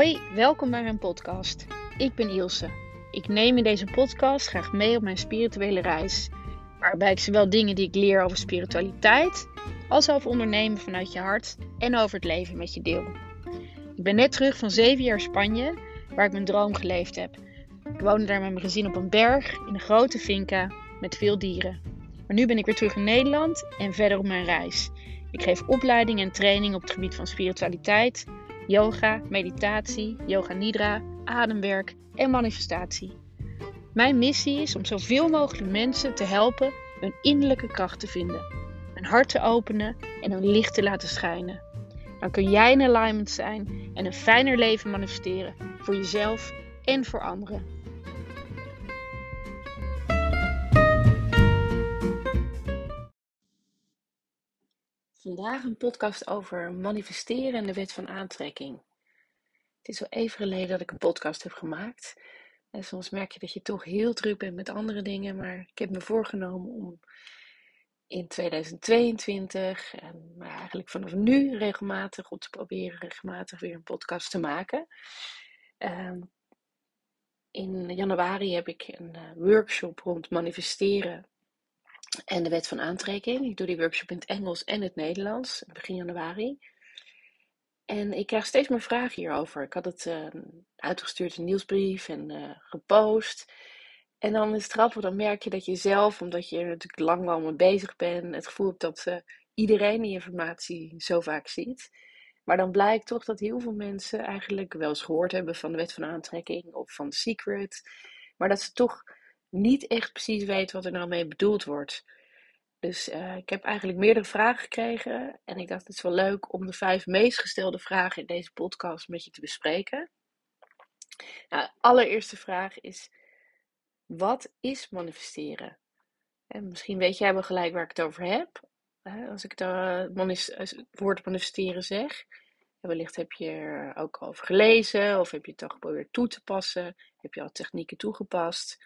Hoi, welkom bij mijn podcast. Ik ben Ilse. Ik neem in deze podcast graag mee op mijn spirituele reis, waarbij ik zowel dingen die ik leer over spiritualiteit, als over ondernemen vanuit je hart en over het leven met je deel. Ik ben net terug van zeven jaar Spanje, waar ik mijn droom geleefd heb. Ik woonde daar met mijn gezin op een berg in een grote finca met veel dieren. Maar nu ben ik weer terug in Nederland en verder op mijn reis. Ik geef opleiding en training op het gebied van spiritualiteit, yoga, meditatie, yoga nidra, ademwerk en manifestatie. Mijn missie is om zoveel mogelijk mensen te helpen hun innerlijke kracht te vinden, hun hart te openen en hun licht te laten schijnen. Dan kun jij in alignment zijn en een fijner leven manifesteren voor jezelf en voor anderen. Vandaag een podcast over manifesteren en de wet van aantrekking. Het is wel even geleden dat ik een podcast heb gemaakt. En soms merk je dat je toch heel druk bent met andere dingen. Maar ik heb me voorgenomen om in 2022, en maar eigenlijk vanaf nu regelmatig, om te proberen regelmatig weer een podcast te maken. Ehm, in januari heb ik een uh, workshop rond manifesteren en de wet van aantrekking. Ik doe die workshop in het Engels en het Nederlands, begin januari. En ik krijg steeds meer vragen hierover. Ik had het uh, uitgestuurd, een nieuwsbrief en uh, gepost. En dan is het grappig, dan merk je dat je zelf, omdat je er natuurlijk lang al mee bezig bent, het gevoel hebt dat uh, iedereen die informatie zo vaak ziet. Maar dan blijkt toch dat heel veel mensen eigenlijk wel eens gehoord hebben van de wet van aantrekking of van Secret. Maar dat ze toch niet echt precies weten wat er nou mee bedoeld wordt. Dus uh, ik heb eigenlijk meerdere vragen gekregen. En ik dacht, het is wel leuk om de vijf meest gestelde vragen in deze podcast met je te bespreken. Nou, de allereerste vraag is: wat is manifesteren? En misschien weet jij wel gelijk waar ik het over heb. Als ik het woord manifesteren zeg. wellicht heb je er ook over gelezen, of heb je het al geprobeerd toe te passen, heb je al technieken toegepast.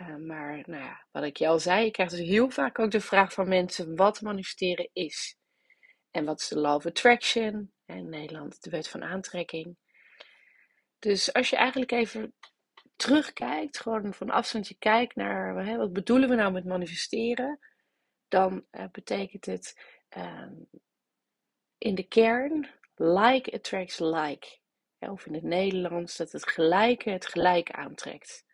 Uh, maar nou ja, wat ik je al zei, ik krijg dus heel vaak ook de vraag van mensen wat manifesteren is. En wat is de law of attraction? In Nederland de wet van aantrekking. Dus als je eigenlijk even terugkijkt, gewoon van afstandje kijkt naar hè, wat bedoelen we nou met manifesteren, dan uh, betekent het uh, in de kern like attracts like. Of in het Nederlands dat het gelijke het gelijk aantrekt.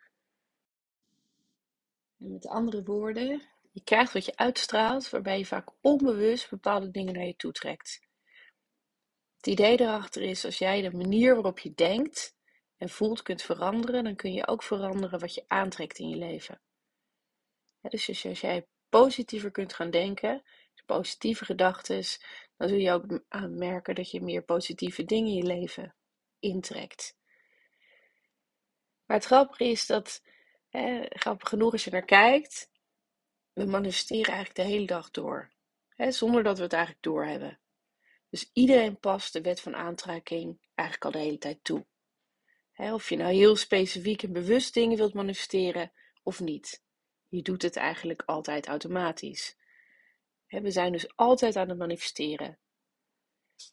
En met andere woorden, je krijgt wat je uitstraalt, waarbij je vaak onbewust bepaalde dingen naar je toe trekt. Het idee erachter is, als jij de manier waarop je denkt en voelt kunt veranderen, dan kun je ook veranderen wat je aantrekt in je leven. dus als jij positiever kunt gaan denken, positieve gedachten, dan zul je ook merken dat je meer positieve dingen in je leven intrekt. Maar het grappige is dat grappig genoeg als je naar kijkt, we manifesteren eigenlijk de hele dag door. zonder dat we het eigenlijk doorhebben. Dus iedereen past de wet van aantrekking eigenlijk al de hele tijd toe. of je nou heel specifiek en bewust dingen wilt manifesteren of niet. Je doet het eigenlijk altijd automatisch. we zijn dus altijd aan het manifesteren.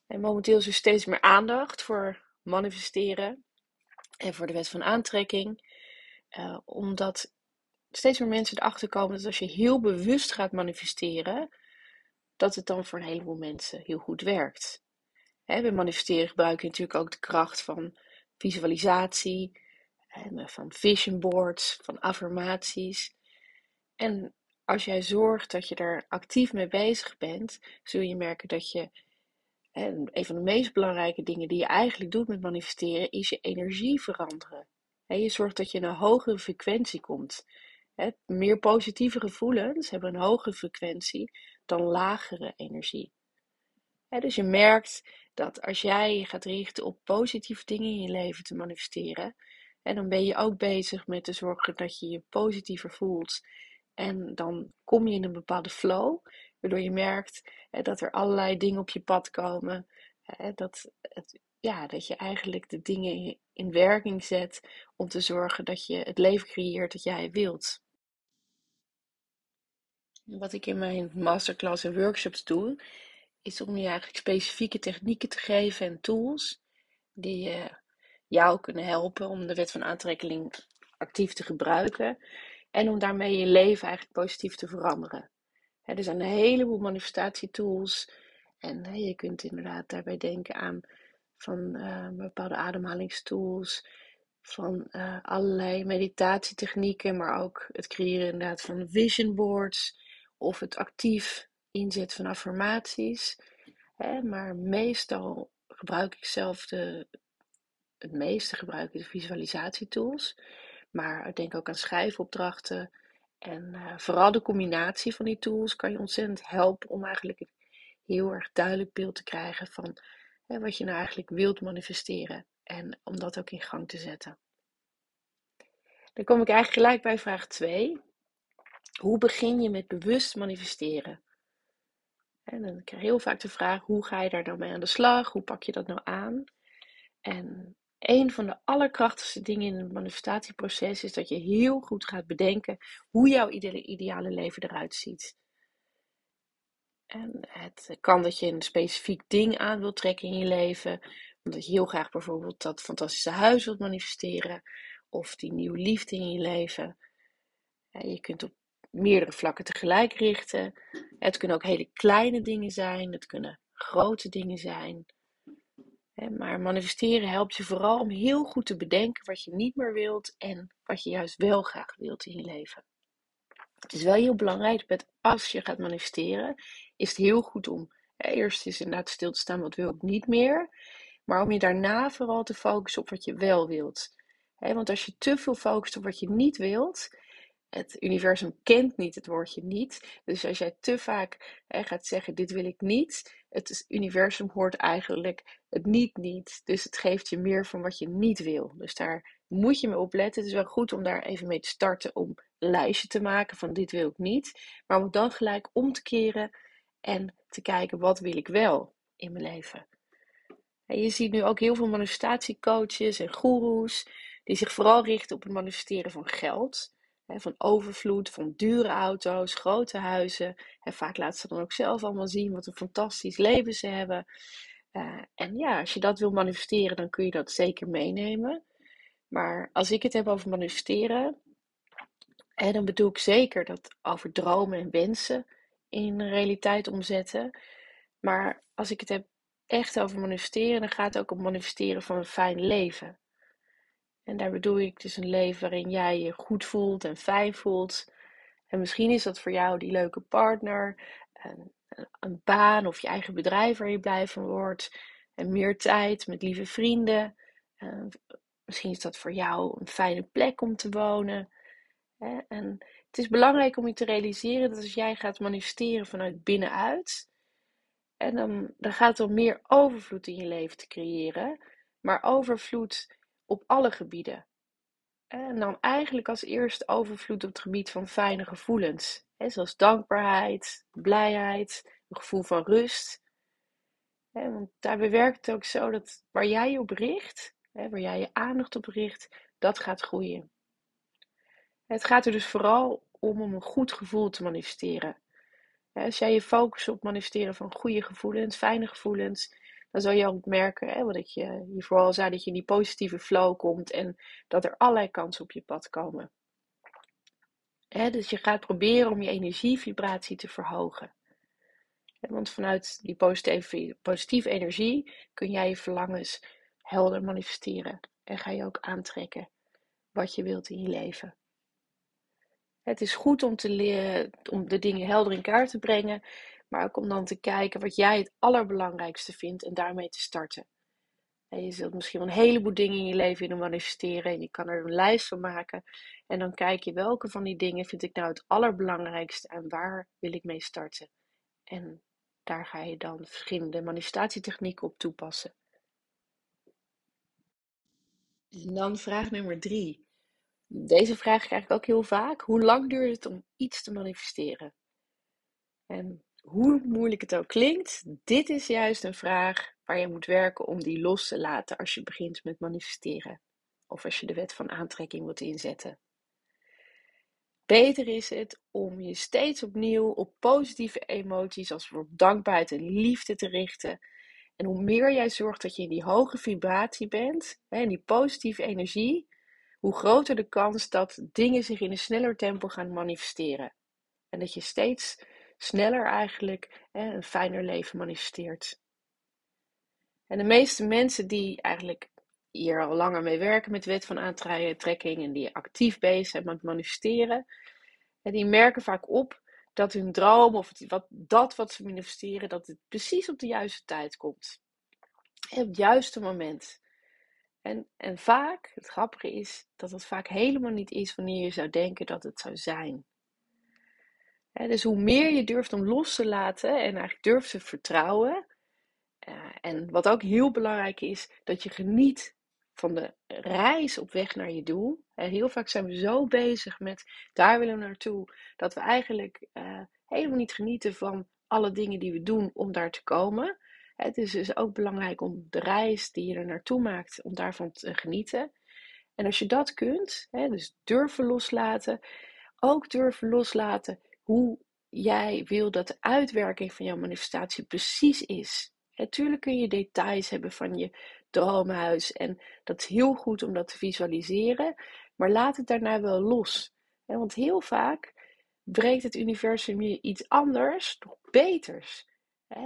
En momenteel is er steeds meer aandacht voor manifesteren en voor de wet van aantrekking. Uh, omdat steeds meer mensen erachter komen dat als je heel bewust gaat manifesteren, dat het dan voor een heleboel mensen heel goed werkt. Hè, bij manifesteren gebruik je natuurlijk ook de kracht van visualisatie, en van vision boards, van affirmaties. En als jij zorgt dat je er actief mee bezig bent, zul je merken dat je. En een van de meest belangrijke dingen die je eigenlijk doet met manifesteren, is je energie veranderen je zorgt dat je in een hogere frequentie komt. meer positieve gevoelens hebben een hogere frequentie dan lagere energie. dus je merkt dat als jij je gaat richten op positieve dingen in je leven te manifesteren, dan ben je ook bezig met te zorgen dat je je positiever voelt. En dan kom je in een bepaalde flow, waardoor je merkt dat er allerlei dingen op je pad komen. dat het ja, dat je eigenlijk de dingen in werking zet om te zorgen dat je het leven creëert dat jij wilt. Wat ik in mijn masterclass en workshops doe, is om je eigenlijk specifieke technieken te geven en tools die je jou kunnen helpen om de wet van aantrekking actief te gebruiken en om daarmee je leven eigenlijk positief te veranderen. er zijn een heleboel manifestatietools en je kunt inderdaad daarbij denken aan van uh, bepaalde ademhalingstools, van uh, allerlei meditatietechnieken, maar ook het creëren inderdaad van vision boards of het actief inzetten van affirmaties. Hè, maar meestal gebruik ik zelf de, het meeste gebruik ik de visualisatietools. Maar denk ook aan schrijfopdrachten. En uh, vooral de combinatie van die tools kan je ontzettend helpen om eigenlijk een heel erg duidelijk beeld te krijgen van wat je nou eigenlijk wilt manifesteren. En om dat ook in gang te zetten. Dan kom ik eigenlijk gelijk bij vraag 2. Hoe begin je met bewust manifesteren? En dan krijg je heel vaak de vraag: hoe ga je daar nou mee aan de slag? Hoe pak je dat nou aan? En een van de allerkrachtigste dingen in het manifestatieproces is dat je heel goed gaat bedenken hoe jouw ideale leven eruit ziet. En het kan dat je een specifiek ding aan wilt trekken in je leven, omdat je heel graag bijvoorbeeld dat fantastische huis wilt manifesteren of die nieuwe liefde in je leven. Je kunt op meerdere vlakken tegelijk richten. Het kunnen ook hele kleine dingen zijn, het kunnen grote dingen zijn. Maar manifesteren helpt je vooral om heel goed te bedenken wat je niet meer wilt en wat je juist wel graag wilt in je leven. Het is wel heel belangrijk dat als je gaat manifesteren, is het heel goed om eerst eens inderdaad stil te staan wat wil ik niet meer. Maar om je daarna vooral te focussen op wat je wel wilt. Want als je te veel focust op wat je niet wilt, het universum kent niet het woordje niet. Dus als jij te vaak hè, gaat zeggen: Dit wil ik niet, het universum hoort eigenlijk het niet niet. Dus het geeft je meer van wat je niet wil. Dus daar moet je mee opletten. Het is wel goed om daar even mee te starten om lijstje te maken van dit wil ik niet. Maar om dan gelijk om te keren en te kijken wat wil ik wel in mijn leven. En je ziet nu ook heel veel manifestatiecoaches en goeroes die zich vooral richten op het manifesteren van geld. Van overvloed, van dure auto's, grote huizen. En vaak laten ze dan ook zelf allemaal zien wat een fantastisch leven ze hebben. Uh, en ja, als je dat wil manifesteren, dan kun je dat zeker meenemen. Maar als ik het heb over manifesteren, en dan bedoel ik zeker dat over dromen en wensen in realiteit omzetten. Maar als ik het heb echt over manifesteren, dan gaat het ook om manifesteren van een fijn leven. En daar bedoel ik dus een leven waarin jij je goed voelt en fijn voelt. En misschien is dat voor jou die leuke partner, een, een baan of je eigen bedrijf waar je blij van wordt. En meer tijd met lieve vrienden. misschien is dat voor jou een fijne plek om te wonen. En het is belangrijk om je te realiseren dat als jij gaat manifesteren vanuit binnenuit, en dan, dan gaat om meer overvloed in je leven te creëren. Maar overvloed op alle gebieden. En dan eigenlijk als eerste overvloed op het gebied van fijne gevoelens. zoals dankbaarheid, blijheid, een gevoel van rust. want daarbij werkt het ook zo dat waar jij je op richt, waar jij je aandacht op richt, dat gaat groeien. Het gaat er dus vooral om om een goed gevoel te manifesteren. Als jij je focust op manifesteren van goede gevoelens, fijne gevoelens, dan zal je ook merken, hè, wat ik je, je vooral zei, dat je in die positieve flow komt en dat er allerlei kansen op je pad komen. Dus je gaat proberen om je energievibratie te verhogen. Want vanuit die positieve, positieve energie kun jij je verlangens helder manifesteren en ga je ook aantrekken wat je wilt in je leven. Het is goed om, te leren, om de dingen helder in kaart te brengen, maar ook om dan te kijken wat jij het allerbelangrijkste vindt en daarmee te starten. En je zult misschien wel een heleboel dingen in je leven willen manifesteren en je kan er een lijst van maken. En dan kijk je welke van die dingen vind ik nou het allerbelangrijkste en waar wil ik mee starten. En daar ga je dan verschillende manifestatietechnieken op toepassen. En dan vraag nummer drie. Deze vraag krijg ik ook heel vaak. Hoe lang duurt het om iets te manifesteren? En hoe moeilijk het ook klinkt, dit is juist een vraag waar je moet werken om die los te laten als je begint met manifesteren. Of als je de wet van aantrekking wilt inzetten. Beter is het om je steeds opnieuw op positieve emoties als bijvoorbeeld dankbaarheid en liefde te richten. En hoe meer jij zorgt dat je in die hoge vibratie bent, en die positieve energie, hoe groter de kans dat dingen zich in een sneller tempo gaan manifesteren. En dat je steeds sneller eigenlijk hè, een fijner leven manifesteert. En de meeste mensen die eigenlijk hier al langer mee werken met wet van aantrekking en die actief bezig zijn met manifesteren, en die merken vaak op dat hun droom of wat, dat wat ze manifesteren, dat het precies op de juiste tijd komt. Op het juiste moment. En, en vaak, het grappige is, dat het vaak helemaal niet is wanneer je zou denken dat het zou zijn. dus hoe meer je durft om los te laten en eigenlijk durft te vertrouwen. Uh, en wat ook heel belangrijk is, dat je geniet van de reis op weg naar je doel. heel vaak zijn we zo bezig met daar willen we naartoe, dat we eigenlijk uh, helemaal niet genieten van alle dingen die we doen om daar te komen. Het is dus ook belangrijk om de reis die je er naartoe maakt, om daarvan te genieten. En als je dat kunt, dus durven loslaten, ook durven loslaten hoe jij wil dat de uitwerking van jouw manifestatie precies is. Natuurlijk kun je details hebben van je droomhuis en dat is heel goed om dat te visualiseren, maar laat het daarna wel los. Want heel vaak brengt het universum je iets anders, nog beters.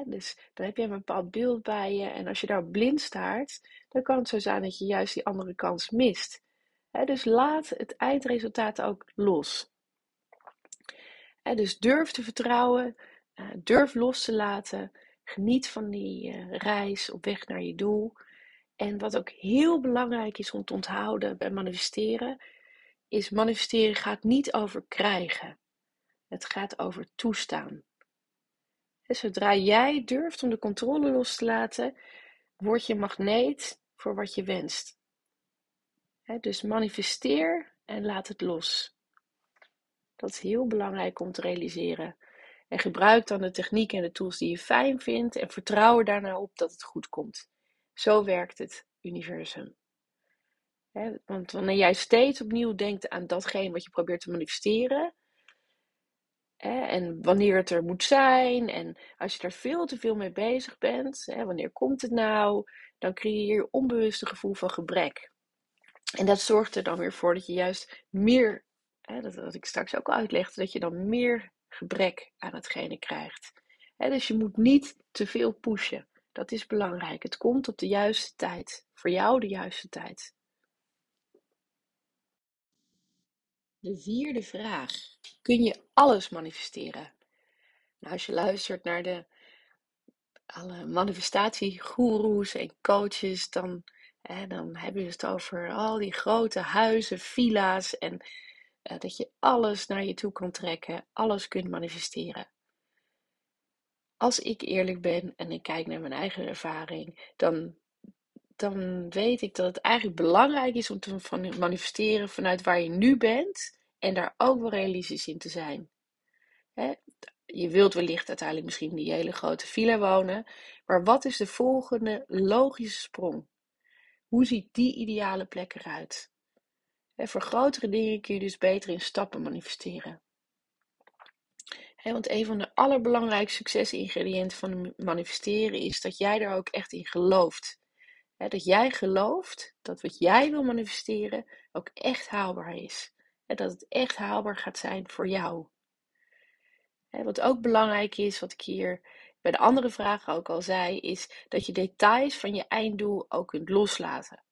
Dus dan heb je een bepaald beeld bij je en als je daar blind staart, dan kan het zo zijn dat je juist die andere kans mist. Dus laat het eindresultaat ook los. Dus durf te vertrouwen, eh, durf los te laten, geniet van die eh, reis op weg naar je doel. En wat ook heel belangrijk is om te onthouden bij manifesteren, is manifesteren gaat niet over krijgen. Het gaat over toestaan. Zodra jij durft om de controle los te laten, word je magneet voor wat je wenst. dus manifesteer en laat het los. Dat is heel belangrijk om te realiseren. En gebruik dan de techniek en de tools die je fijn vindt en vertrouw er daarna op dat het goed komt. Zo werkt het universum. want wanneer jij steeds opnieuw denkt aan datgene wat je probeert te manifesteren, en wanneer het er moet zijn, en als je er veel te veel mee bezig bent, wanneer komt het nou, dan creëer je onbewust een gevoel van gebrek. En dat zorgt er dan weer voor dat je juist meer, dat wat ik straks ook al uitlegde, dat je dan meer gebrek aan hetgene krijgt. dus je moet niet te veel pushen. Dat is belangrijk. Het komt op de juiste tijd. Voor jou de juiste tijd. De vierde vraag. Kun je alles manifesteren? Nou, als je luistert naar de alle manifestatiegoeroes en coaches, dan, hè, dan hebben ze het over al die grote huizen, villa's en eh, dat je alles naar je toe kan trekken, alles kunt manifesteren. Als ik eerlijk ben en ik kijk naar mijn eigen ervaring, dan, dan weet ik dat het eigenlijk belangrijk is om te manifesteren vanuit waar je nu bent en daar ook wel realistisch in te zijn. Je wilt wellicht uiteindelijk misschien die hele grote villa wonen, maar wat is de volgende logische sprong? Hoe ziet die ideale plek eruit? voor grotere dingen kun je dus beter in stappen manifesteren. want een van de allerbelangrijkste succesingrediënten van manifesteren is dat jij er ook echt in gelooft. Dat jij gelooft dat wat jij wil manifesteren ook echt haalbaar is. En dat het echt haalbaar gaat zijn voor jou. wat ook belangrijk is, wat ik hier bij de andere vragen ook al zei, is dat je details van je einddoel ook kunt loslaten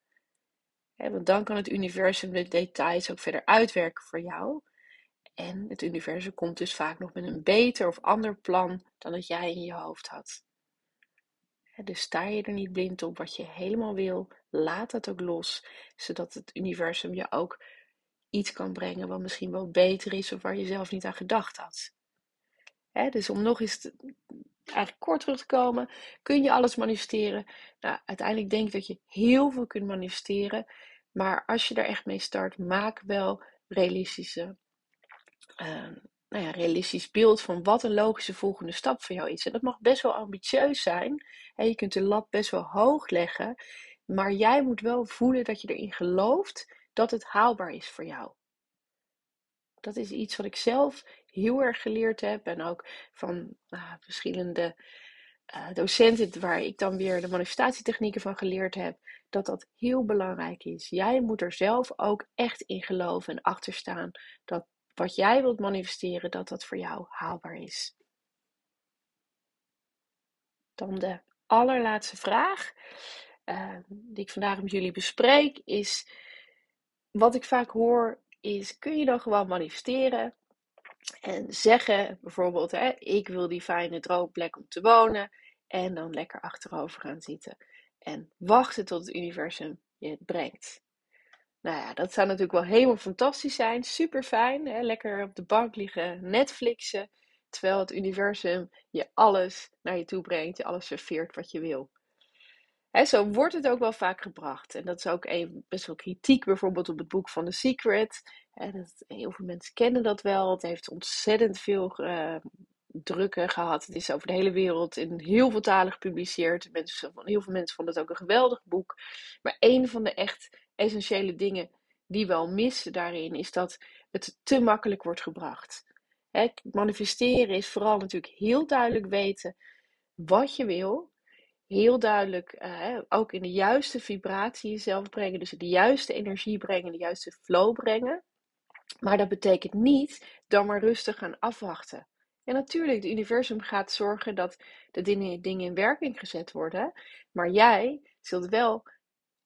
want dan kan het universum de details ook verder uitwerken voor jou. En het universum komt dus vaak nog met een beter of ander plan dan dat jij in je hoofd had. Dus sta je er niet blind op wat je helemaal wil, laat het ook los, zodat het universum je ook iets kan brengen wat misschien wel beter is of waar je zelf niet aan gedacht had. dus om nog eens eigenlijk kort terug te komen, kun je alles manifesteren? Nou, uiteindelijk denk ik dat je heel veel kunt manifesteren. Maar als je er echt mee start, maak wel realistische, uh, nou ja, realistisch beeld van wat een logische volgende stap voor jou is. En dat mag best wel ambitieus zijn. En je kunt de lat best wel hoog leggen. Maar jij moet wel voelen dat je erin gelooft dat het haalbaar is voor jou. Dat is iets wat ik zelf heel erg geleerd heb. En ook van nou, verschillende uh, docenten waar ik dan weer de manifestatietechnieken van geleerd heb, dat dat heel belangrijk is. Jij moet er zelf ook echt in geloven en achter staan dat wat jij wilt manifesteren, dat dat voor jou haalbaar is. Dan de allerlaatste vraag uh, die ik vandaag met jullie bespreek is: wat ik vaak hoor is: kun je dan gewoon manifesteren en zeggen bijvoorbeeld: hè, ik wil die fijne droomplek om te wonen en dan lekker achterover gaan zitten en wachten tot het universum je het brengt. Nou ja, dat zou natuurlijk wel helemaal fantastisch zijn. Super fijn. Lekker op de bank liggen, Netflixen. Terwijl het universum je alles naar je toe brengt. Je alles serveert wat je wil. Hè, zo wordt het ook wel vaak gebracht. En dat is ook een, best wel kritiek bijvoorbeeld op het boek van The Secret. Dat, heel veel mensen kennen dat wel. Het heeft ontzettend veel uh, drukken gehad. Het is over de hele wereld in heel veel talen gepubliceerd. Mensen, heel veel mensen vonden het ook een geweldig boek. Maar een van de echt essentiële dingen die wel missen daarin is dat het te makkelijk wordt gebracht. Manifesteren is vooral natuurlijk heel duidelijk weten wat je wil heel duidelijk uh, ook in de juiste vibratie jezelf brengen. Dus de juiste energie brengen, de juiste flow brengen. Maar dat betekent niet dan maar rustig gaan afwachten. En natuurlijk, het universum gaat zorgen dat de dingen, dingen in werking gezet worden. Maar jij zult wel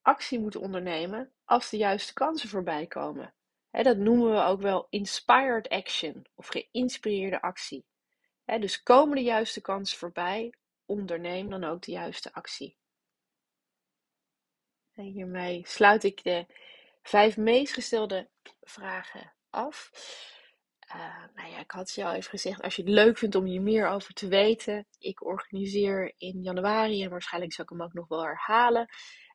actie moeten ondernemen als de juiste kansen voorbij komen. dat noemen we ook wel inspired action of geïnspireerde actie. dus komen de juiste kansen voorbij onderneem dan ook de juiste actie. En hiermee sluit ik de vijf meest gestelde vragen af. Uh, nou ja, ik had je al even gezegd, als je het leuk vindt om hier meer over te weten, ik organiseer in januari, en waarschijnlijk zal ik hem ook nog wel herhalen,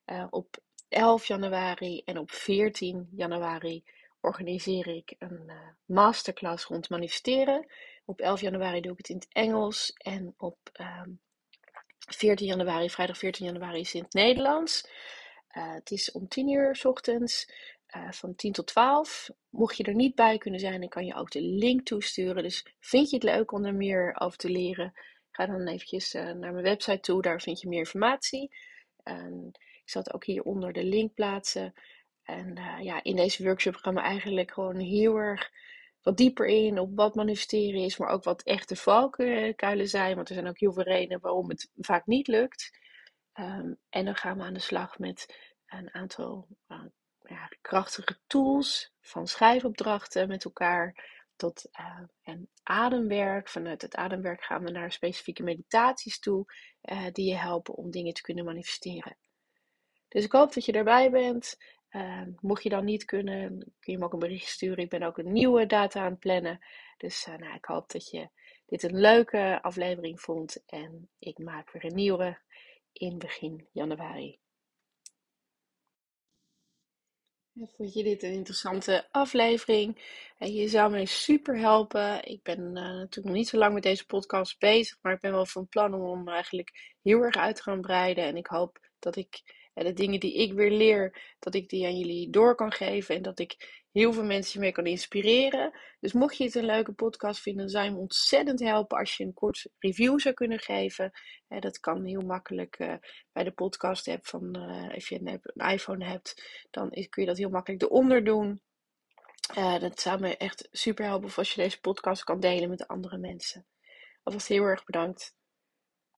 uh, op 11 januari en op 14 januari organiseer ik een uh, masterclass rond manifesteren. Op 11 januari doe ik het in het Engels en op 14 januari, vrijdag 14 januari is in het Nederlands. Het is om 10 uur s ochtends, uh, van 10 tot 12. Mocht je er niet bij kunnen zijn, dan kan je ook de link toesturen. Dus vind je het leuk om er meer over te leren? Ga dan eventjes uh, naar mijn website toe, daar vind je meer informatie. ik zal het ook hieronder de link plaatsen. En ja, in deze workshop gaan we eigenlijk gewoon heel erg wat dieper in op wat manifesteren is, maar ook wat echte valkuilen zijn. Want er zijn ook heel veel redenen waarom het vaak niet lukt. Um, en dan gaan we aan de slag met een aantal krachtige tools, van schrijfopdrachten met elkaar tot uh, en ademwerk. Vanuit het ademwerk gaan we naar specifieke meditaties toe, uh, die je helpen om dingen te kunnen manifesteren. Dus ik hoop dat je erbij bent. Uh, mocht je dan niet kunnen, kun je me ook een bericht sturen. Ik ben ook een nieuwe data aan het plannen. Dus nou, ik hoop dat je dit een leuke aflevering vond. En ik maak weer een nieuwe in begin januari. Vond je dit een interessante aflevering? Je zou mij super helpen. Ik ben uh, natuurlijk nog niet zo lang met deze podcast bezig, maar ik ben wel van plan om hem eigenlijk heel erg uit te gaan breiden. En ik hoop dat ik de dingen die ik weer leer, dat ik die aan jullie door kan geven en dat ik heel veel mensen mee kan inspireren. Dus mocht je het een leuke podcast vinden, zou je me ontzettend helpen als je een kort review zou kunnen geven. dat kan heel makkelijk uh, bij de podcast app van, uh, als je een, iPhone hebt, dan kun je dat heel makkelijk eronder doen. Uh, dat zou me echt super helpen als je deze podcast kan delen met andere mensen. Alvast heel erg bedankt.